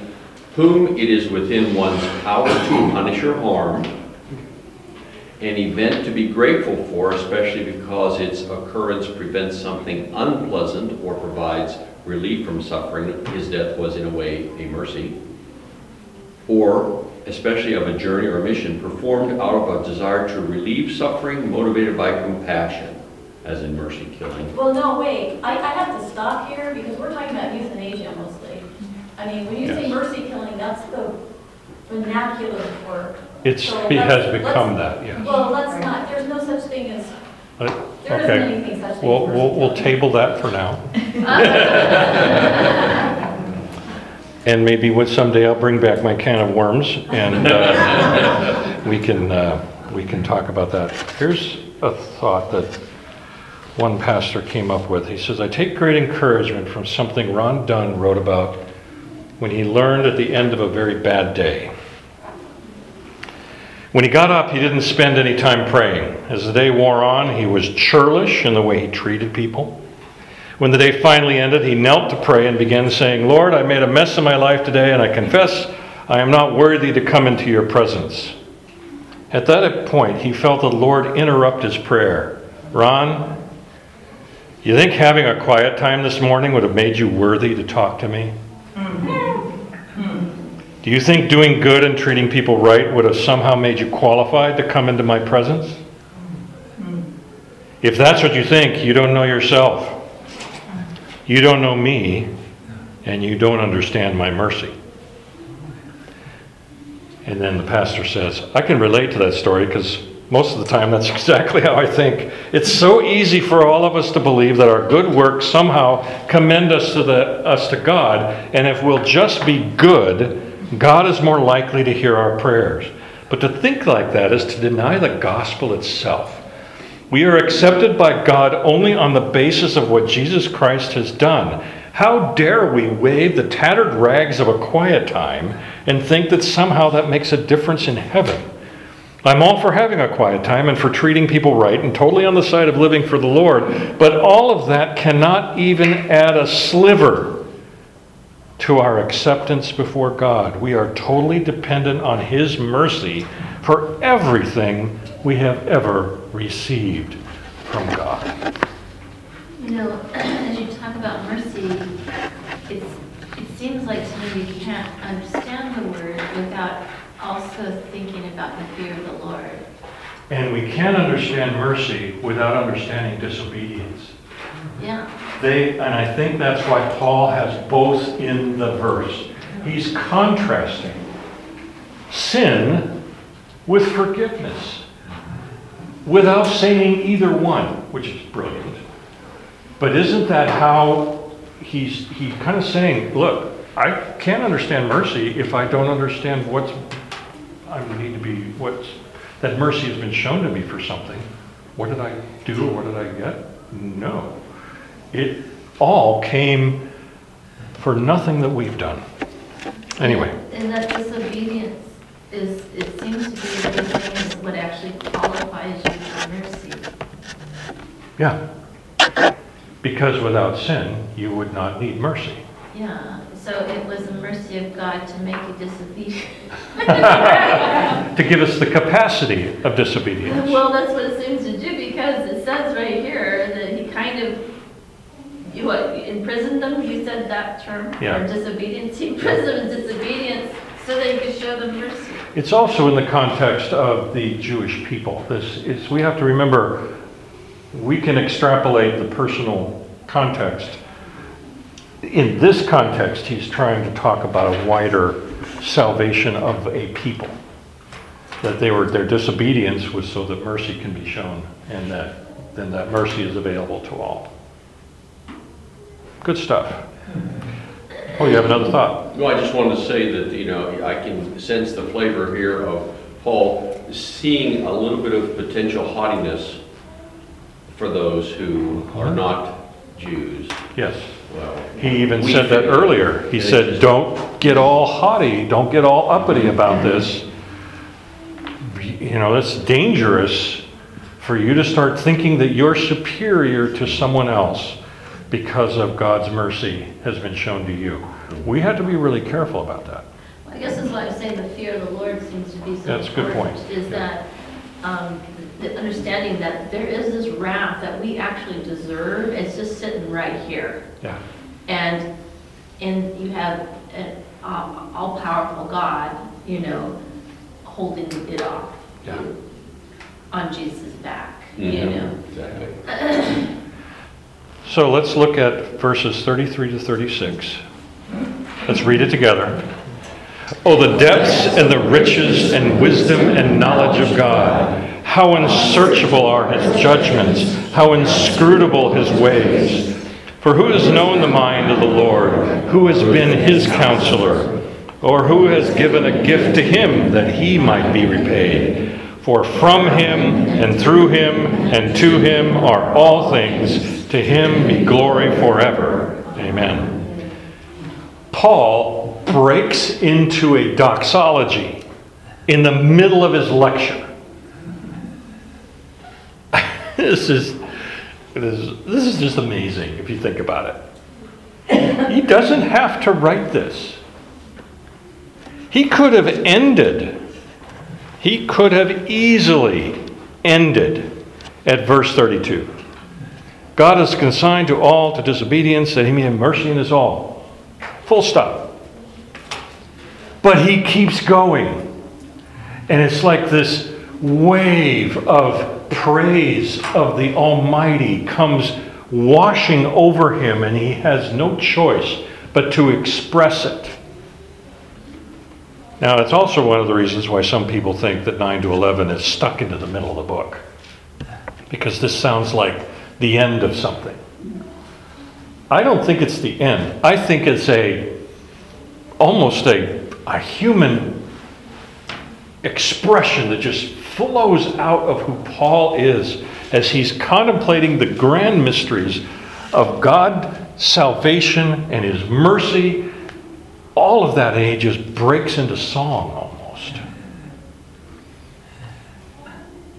[SPEAKER 9] whom it is within one's power to punish or harm, an event to be grateful for, especially because its occurrence prevents something unpleasant or provides relief from suffering. His death was in a way a mercy. Or especially of a journey or a mission performed out of a desire to relieve suffering motivated by compassion, as in mercy killing.
[SPEAKER 7] Well, no, wait, I, I have to stop here because we're talking about euthanasia mostly. I mean, when you say
[SPEAKER 1] Yes.
[SPEAKER 7] mercy killing, that's the vernacular for.
[SPEAKER 1] It's,
[SPEAKER 7] So
[SPEAKER 1] it has
[SPEAKER 7] let's-
[SPEAKER 1] become that, yeah.
[SPEAKER 7] Well, let's not, there's no such thing as,
[SPEAKER 1] Uh,
[SPEAKER 7] there isn't
[SPEAKER 1] Okay,
[SPEAKER 7] anything such thing as
[SPEAKER 1] we'll, we'll, we'll
[SPEAKER 7] killing.
[SPEAKER 1] table that for now. And maybe with someday I'll bring back my can of worms and uh, we can, uh, we can talk about that. Here's a thought that one pastor came up with. He says, I take great encouragement from something Ron Dunn wrote about when he learned at the end of a very bad day. When he got up, he didn't spend any time praying. As the day wore on, he was churlish in the way he treated people. When the day finally ended, he knelt to pray and began saying, Lord, I made a mess of my life today, and I confess I am not worthy to come into your presence. At that point, he felt the Lord interrupt his prayer. Ron, you think having a quiet time this morning would have made you worthy to talk to me? Do you think doing good and treating people right would have somehow made you qualified to come into my presence? If that's what you think, you don't know yourself. You don't know me, and you don't understand my mercy. And then the pastor says, I can relate to that story because most of the time that's exactly how I think. It's so easy for all of us to believe that our good works somehow commend us to, the, us to God, and if we'll just be good, God is more likely to hear our prayers. But to think like that is to deny the gospel itself. We are accepted by God only on the basis of what Jesus Christ has done. How dare we wave the tattered rags of a quiet time and think that somehow that makes a difference in heaven? I'm all for having a quiet time and for treating people right and totally on the side of living for the Lord, but all of that cannot even add a sliver to our acceptance before God. We are totally dependent on His mercy for everything we have ever received from God.
[SPEAKER 6] You know, as you talk about mercy, it's, it seems like to me we can't understand the word without also thinking about the fear of the Lord.
[SPEAKER 1] And we can't understand mercy without understanding disobedience.
[SPEAKER 6] Yeah,
[SPEAKER 1] They, and I think that's why Paul has both in the verse. He's contrasting sin with forgiveness without saying either one, which is brilliant. But isn't that how he's, he's kind of saying, look, I can't understand mercy if I don't understand what's, I need to be, what's, that mercy has been shown to me for something. What did I do or what did I get? No. It all came for nothing that we've done. Anyway,
[SPEAKER 6] And that disobedience is, it seems to be you're saying is what actually qualifies you for mercy.
[SPEAKER 1] Yeah. Because without sin, you would not need mercy.
[SPEAKER 6] Yeah, so it was the mercy of God to make you disobedient.
[SPEAKER 1] To give us the capacity of disobedience.
[SPEAKER 6] Well, that's what it seems to do because it says right here that he kind of, you what, imprisoned them, you said that term?
[SPEAKER 1] Yeah.
[SPEAKER 6] Or disobedience, he imprisoned disobedience so that he could show them mercy.
[SPEAKER 1] It's also in the context of the Jewish people. This is, we have to remember, we can extrapolate the personal context. In this context, he's trying to talk about a wider salvation of a people. That they were, their disobedience was so that mercy can be shown, and that, then that mercy is available to all. Good stuff. Oh, you have another thought?
[SPEAKER 9] No, I just wanted to say that, you know, I can sense the flavor here of Paul seeing a little bit of potential haughtiness for those who are uh-huh. not Jews.
[SPEAKER 1] Yes.
[SPEAKER 9] Well,
[SPEAKER 1] He even
[SPEAKER 9] we
[SPEAKER 1] said that
[SPEAKER 9] think-
[SPEAKER 1] earlier. He
[SPEAKER 9] and
[SPEAKER 1] said,
[SPEAKER 9] just-
[SPEAKER 1] don't get all haughty, don't get all uppity about this. You know, it's dangerous for you to start thinking that you're superior to someone else because of God's mercy has been shown to you. We have to be really careful about that.
[SPEAKER 6] I guess that's why I say the fear of the Lord seems to be so
[SPEAKER 1] That's a good
[SPEAKER 6] important.
[SPEAKER 1] point.
[SPEAKER 6] Is that, um, the understanding that there is this wrath that we actually deserve, it's just sitting right here.
[SPEAKER 1] Yeah.
[SPEAKER 6] And, and you have an um, all-powerful God, you know, holding it off
[SPEAKER 1] Yeah.
[SPEAKER 6] on Jesus' back, you
[SPEAKER 9] Mhm,
[SPEAKER 6] know?
[SPEAKER 9] Exactly.
[SPEAKER 1] So let's look at verses 33 to 36. Let's read it together. Oh, the depths and the riches and wisdom and knowledge of God. How unsearchable are his judgments, how inscrutable his ways. For who has known the mind of the Lord? Who has been his counselor? Or who has given a gift to him that he might be repaid? For from him and through him and to him are all things. To him be glory forever. Amen. Paul breaks into a doxology in the middle of his lecture. this is it is this is just amazing if you think about it. He doesn't have to write this. He could have ended. He could have easily ended at verse 32. God is consigned to all to disobedience that he may have mercy in us all. Full stop. But he keeps going. And it's like this wave of praise of the Almighty comes washing over him, and he has no choice but to express it. Now, it's also one of the reasons why some people think that 9 to 11 is stuck into the middle of the book. Because this sounds like the end of something. I don't think it's the end. I think it's a almost a, a human expression that just flows out of who Paul is as he's contemplating the grand mysteries of God, salvation, and his mercy. All of that, and he just breaks into song almost.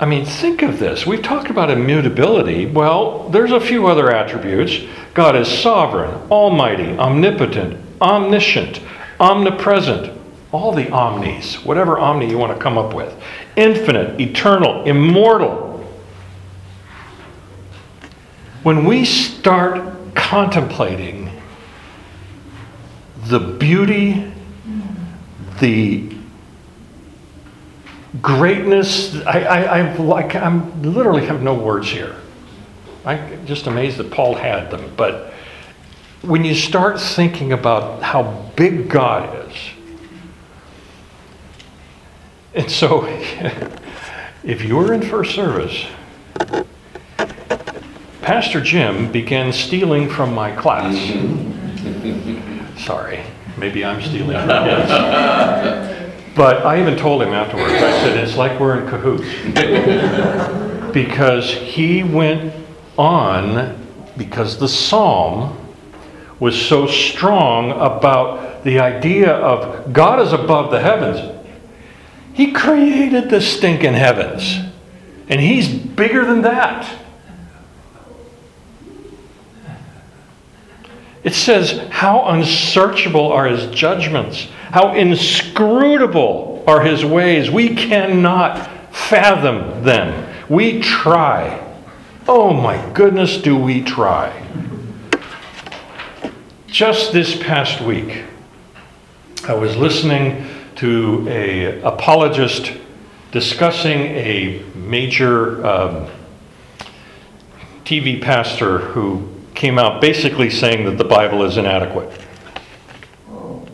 [SPEAKER 1] I mean, think of this. We've talked about immutability. Well, there's a few other attributes. God is sovereign, almighty, omnipotent, omniscient, omnipresent, all the omnis, whatever omni you want to come up with, infinite, eternal, immortal. When we start contemplating the beauty, the greatness. I, I, I like, I'm literally have no words here. I'm just amazed that Paul had them. But when you start thinking about how big God is, and so if you were in first service, Pastor Jim began stealing from my class. Mm-hmm. Sorry, maybe I'm stealing from his. But I even told him afterwards, I said, it's like we're in cahoots. because he went on, because the psalm was so strong about the idea of God is above the heavens. He created the stinking heavens. And he's bigger than that. It says, How unsearchable are his judgments, how inscrutable are his ways. We cannot fathom them. We try. Oh my goodness, do we try. Just this past week, I was listening to a apologist discussing a major um, TV pastor who came out basically saying that the Bible is inadequate.
[SPEAKER 3] Oh,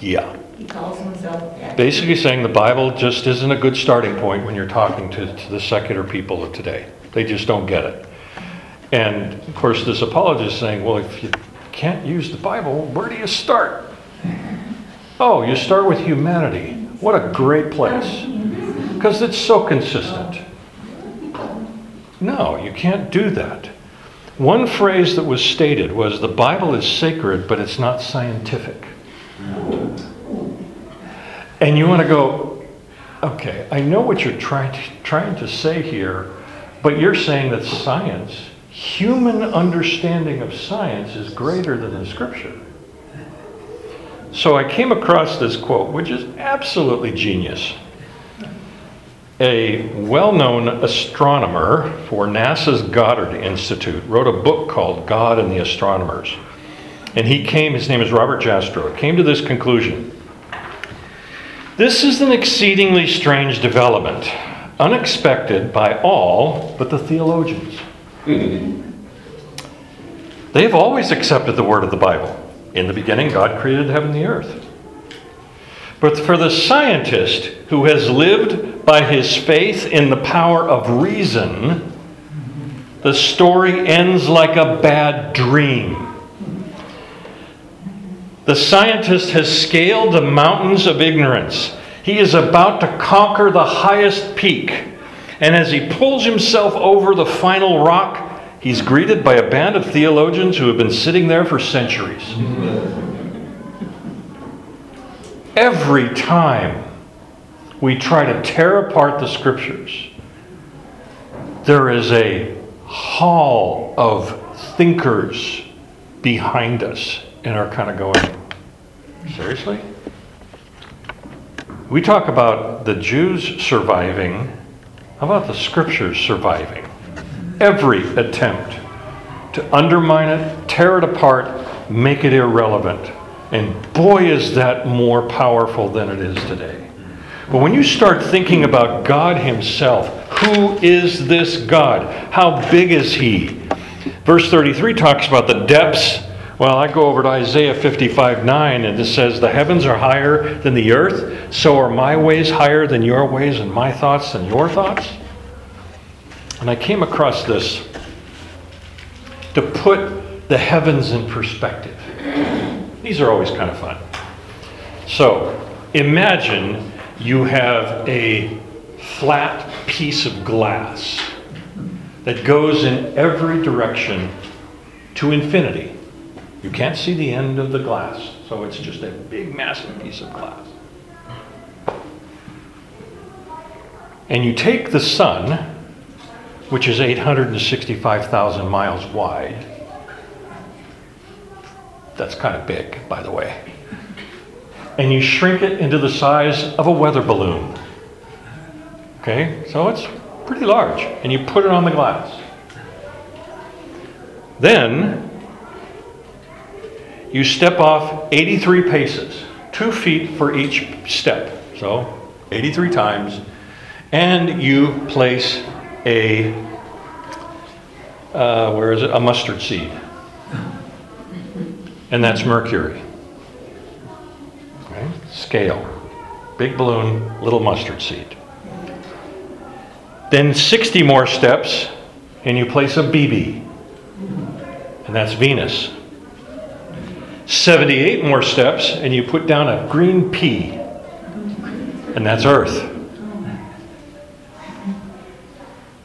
[SPEAKER 1] Yeah.
[SPEAKER 3] He calls himself.
[SPEAKER 1] Basically saying the Bible just isn't a good starting point when you're talking to, to the secular people of today. They just don't get it. And of course, this apologist is saying, well, if you can't use the Bible, where do you start? Oh, you start with humanity. What a great place. Because it's so consistent. No, you can't do that. One phrase that was stated was the Bible is sacred, but it's not scientific. And you want to go, okay, I know what you're trying to, trying to say here, but you're saying that science, human understanding of science, is greater than the scripture. So I came across this quote, which is absolutely genius. A well known astronomer for NASA's Goddard Institute wrote a book called God and the Astronomers. And he came, his name is Robert Jastrow, came to this conclusion. This is an exceedingly strange development, unexpected by all but the theologians. They have always accepted the word of the Bible. In the beginning, God created heaven and the earth. But for the scientist who has lived by his faith in the power of reason, the story ends like a bad dream. The scientist has scaled the mountains of ignorance. He is about to conquer the highest peak. And as he pulls himself over the final rock, he's greeted by a band of theologians who have been sitting there for centuries. Every time we try to tear apart the scriptures, there is a hall of thinkers behind us and are kind of going, seriously? We talk about the Jews surviving. How about the scriptures surviving? Every attempt to undermine it, tear it apart, make it irrelevant. And boy, is that more powerful than it is today. But when you start thinking about God Himself, who is this God? How big is He? Verse 33 talks about the depths. Well, I go over to Isaiah 55 9, and it says, The heavens are higher than the earth, so are my ways higher than your ways, and my thoughts than your thoughts. And I came across this to put the heavens in perspective. These are always kind of fun. So, imagine you have a flat piece of glass that goes in every direction to infinity. You can't see the end of the glass, so it's just a big, massive piece of glass. And you take the sun, which is 865,000 miles wide. That's kind of big, by the way. And you shrink it into the size of a weather balloon. Okay, so it's pretty large. And you put it on the glass. Then you step off 83 paces, two feet for each step. So 83 times. And you place a, uh, where is it? A mustard seed. And that's mercury. Scale. Big balloon, little mustard seed. Then 60 more steps, and you place a BB. And that's Venus. 78 more steps, and you put down a green pea. And that's Earth.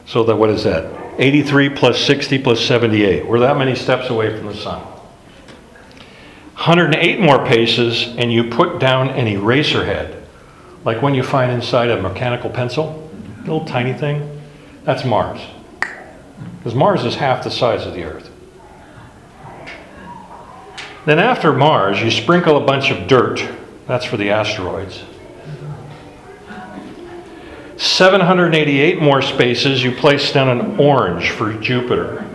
[SPEAKER 1] So that what is that? 83 plus 60 plus 78. We're that many steps away from the sun. 108 more paces, and you put down an eraser head. like when you find inside a mechanical pencil, little tiny thing, that's Mars. Because Mars is half the size of the Earth. Then after Mars, you sprinkle a bunch of dirt. That's for the asteroids. 788 more spaces you place down an orange for Jupiter.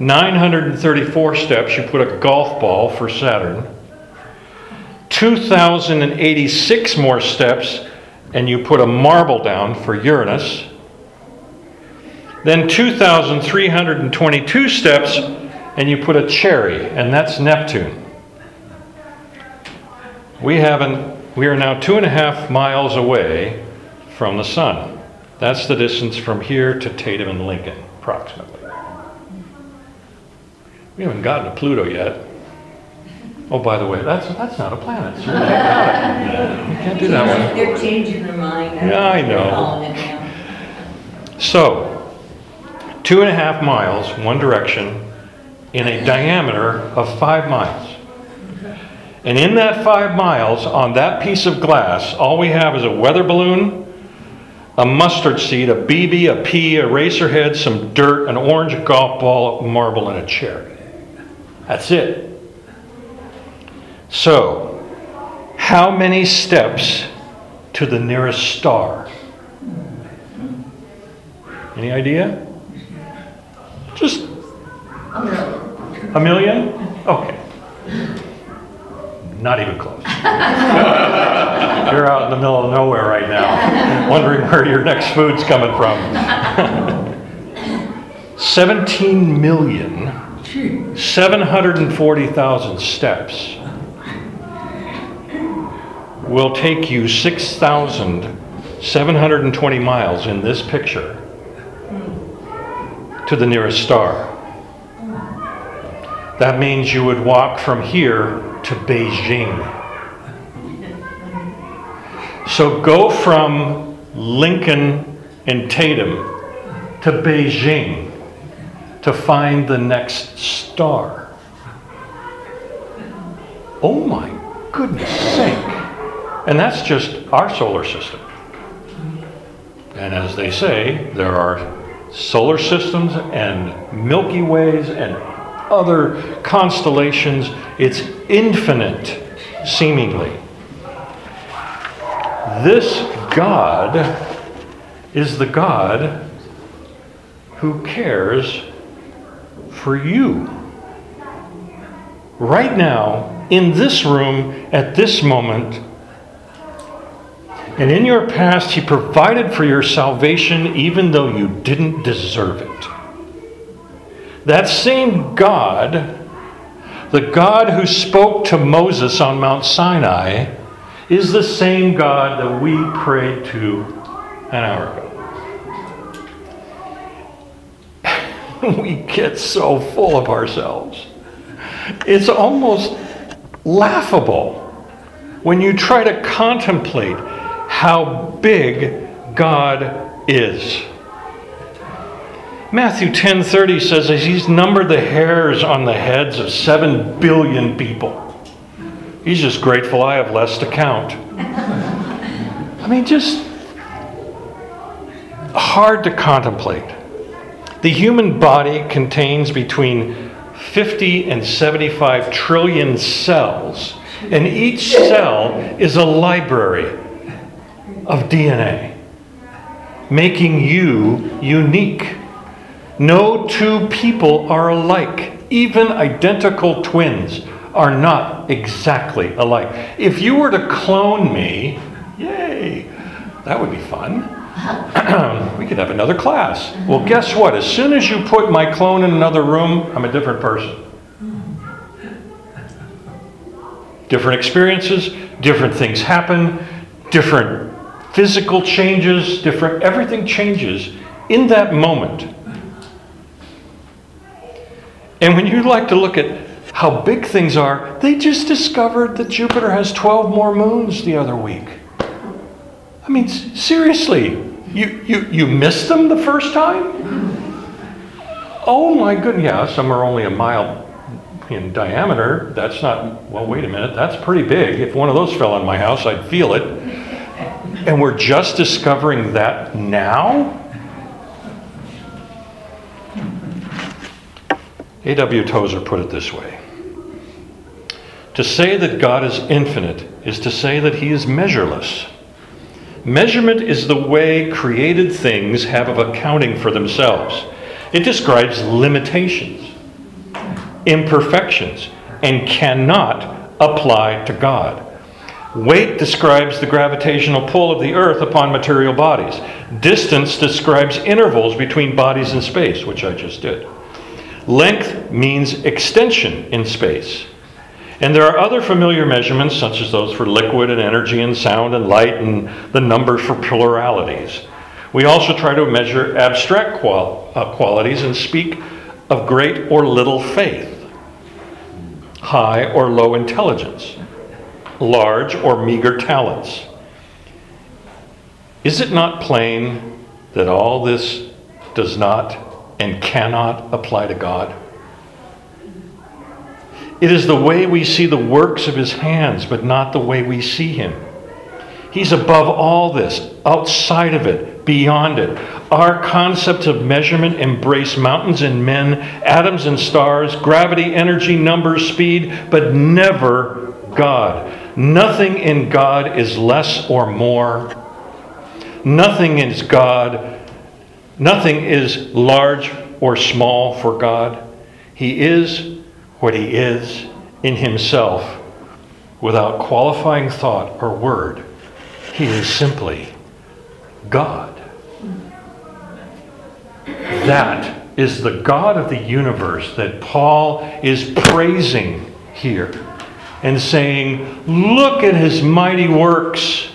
[SPEAKER 1] 934 steps you put a golf ball for Saturn. 2,086 more steps and you put a marble down for Uranus. Then 2,322 steps and you put a cherry, and that's Neptune. We haven't, we are now two and a half miles away from the sun. That's the distance from here to Tatum and Lincoln, approximately. We haven't gotten to Pluto yet. Oh, by the way, that's, that's not a planet. You can't. You can't do that one.
[SPEAKER 3] They're changing their mind.
[SPEAKER 1] Yeah, I know.
[SPEAKER 3] They're calling it now.
[SPEAKER 1] So, two and a half miles, one direction, in a diameter of five miles. And in that five miles, on that piece of glass, all we have is a weather balloon, a mustard seed, a BB, a pea, a racer head, some dirt, an orange golf ball, a marble, and a chair. That's it. So, how many steps to the nearest star? Any idea? Just
[SPEAKER 3] A million.
[SPEAKER 1] a million? Okay. Not even close. You're out in the middle of nowhere right now, wondering where your next food's coming from. 17 million, 740,000 steps will take you 6,720 miles in this picture to the nearest star. That means you would walk from here to Beijing. So go from Lincoln and Tatum to Beijing to find the next star. Oh my goodness sake. And that's just our solar system. And as they say, there are solar systems and Milky Ways and other constellations. It's infinite, seemingly. This God is the God who cares for you. Right now, in this room, at this moment, and in your past, He provided for your salvation even though you didn't deserve it. That same God, the God who spoke to Moses on Mount Sinai, is the same God that we prayed to an hour ago. we get so full of ourselves. It's almost laughable when you try to contemplate how big God is. Matthew 10:30 says as he's numbered the hairs on the heads of 7 billion people. He's just grateful I have less to count. I mean just hard to contemplate. The human body contains between 50 and 75 trillion cells, and each cell is a library of DNA, making you unique. No two people are alike. Even identical twins are not exactly alike. If you were to clone me, yay, that would be fun. we could have another class. Well, guess what? As soon as you put my clone in another room, I'm a different person. Different experiences, different things happen, different physical changes, different, everything changes in that moment. And when you like to look at how big things are, they just discovered that Jupiter has 12 more moons the other week. I mean, seriously, you, you, you missed them the first time? Oh my goodness, yeah, some are only a mile in diameter. That's not, well, wait a minute, that's pretty big. If one of those fell on my house, I'd feel it. And we're just discovering that now? A.W. Tozer put it this way To say that God is infinite is to say that he is measureless. Measurement is the way created things have of accounting for themselves. It describes limitations, imperfections, and cannot apply to God. Weight describes the gravitational pull of the earth upon material bodies. Distance describes intervals between bodies in space, which I just did. Length means extension in space. And there are other familiar measurements, such as those for liquid and energy and sound and light and the numbers for pluralities. We also try to measure abstract qual- uh, qualities and speak of great or little faith, high or low intelligence, large or meager talents. Is it not plain that all this does not and cannot apply to God? It is the way we see the works of his hands, but not the way we see him. He's above all this, outside of it, beyond it. Our concepts of measurement embrace mountains and men, atoms and stars, gravity, energy, numbers, speed, but never God. Nothing in God is less or more. Nothing is God. Nothing is large or small for God. He is what He is in Himself without qualifying thought or word. He is simply God. That is the God of the universe that Paul is praising here and saying, Look at his mighty works.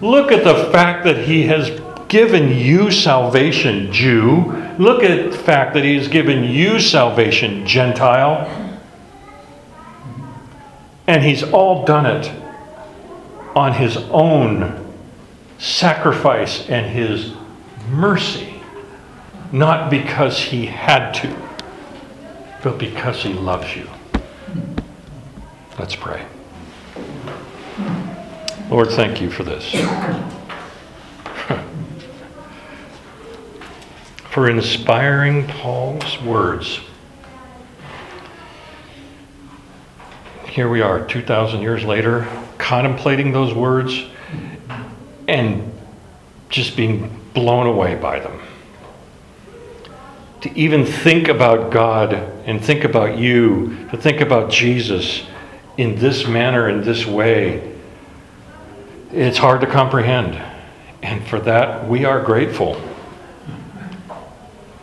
[SPEAKER 1] Look at the fact that he has given you salvation, Jew. Look at the fact that he has given you salvation, Gentile. And he's all done it on his own sacrifice and his mercy, not because he had to, but because he loves you. Let's pray. Lord, thank you for this. For inspiring Paul's words. Here we are, 2,000 years later, contemplating those words and just being blown away by them. To even think about God and think about you, to think about Jesus in this manner, in this way, it's hard to comprehend. And for that, we are grateful.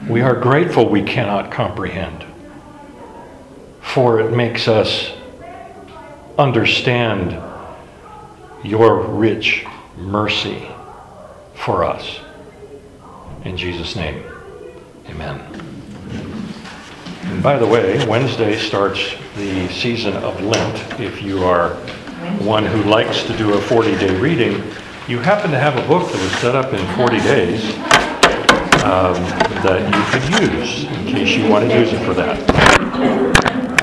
[SPEAKER 1] We are grateful we cannot comprehend, for it makes us understand your rich mercy for us. In Jesus' name, amen. And by the way, Wednesday starts the season of Lent. If you are one who likes to do a 40 day reading, you happen to have a book that was set up in 40 days um, that you could use in case you want to use it for that.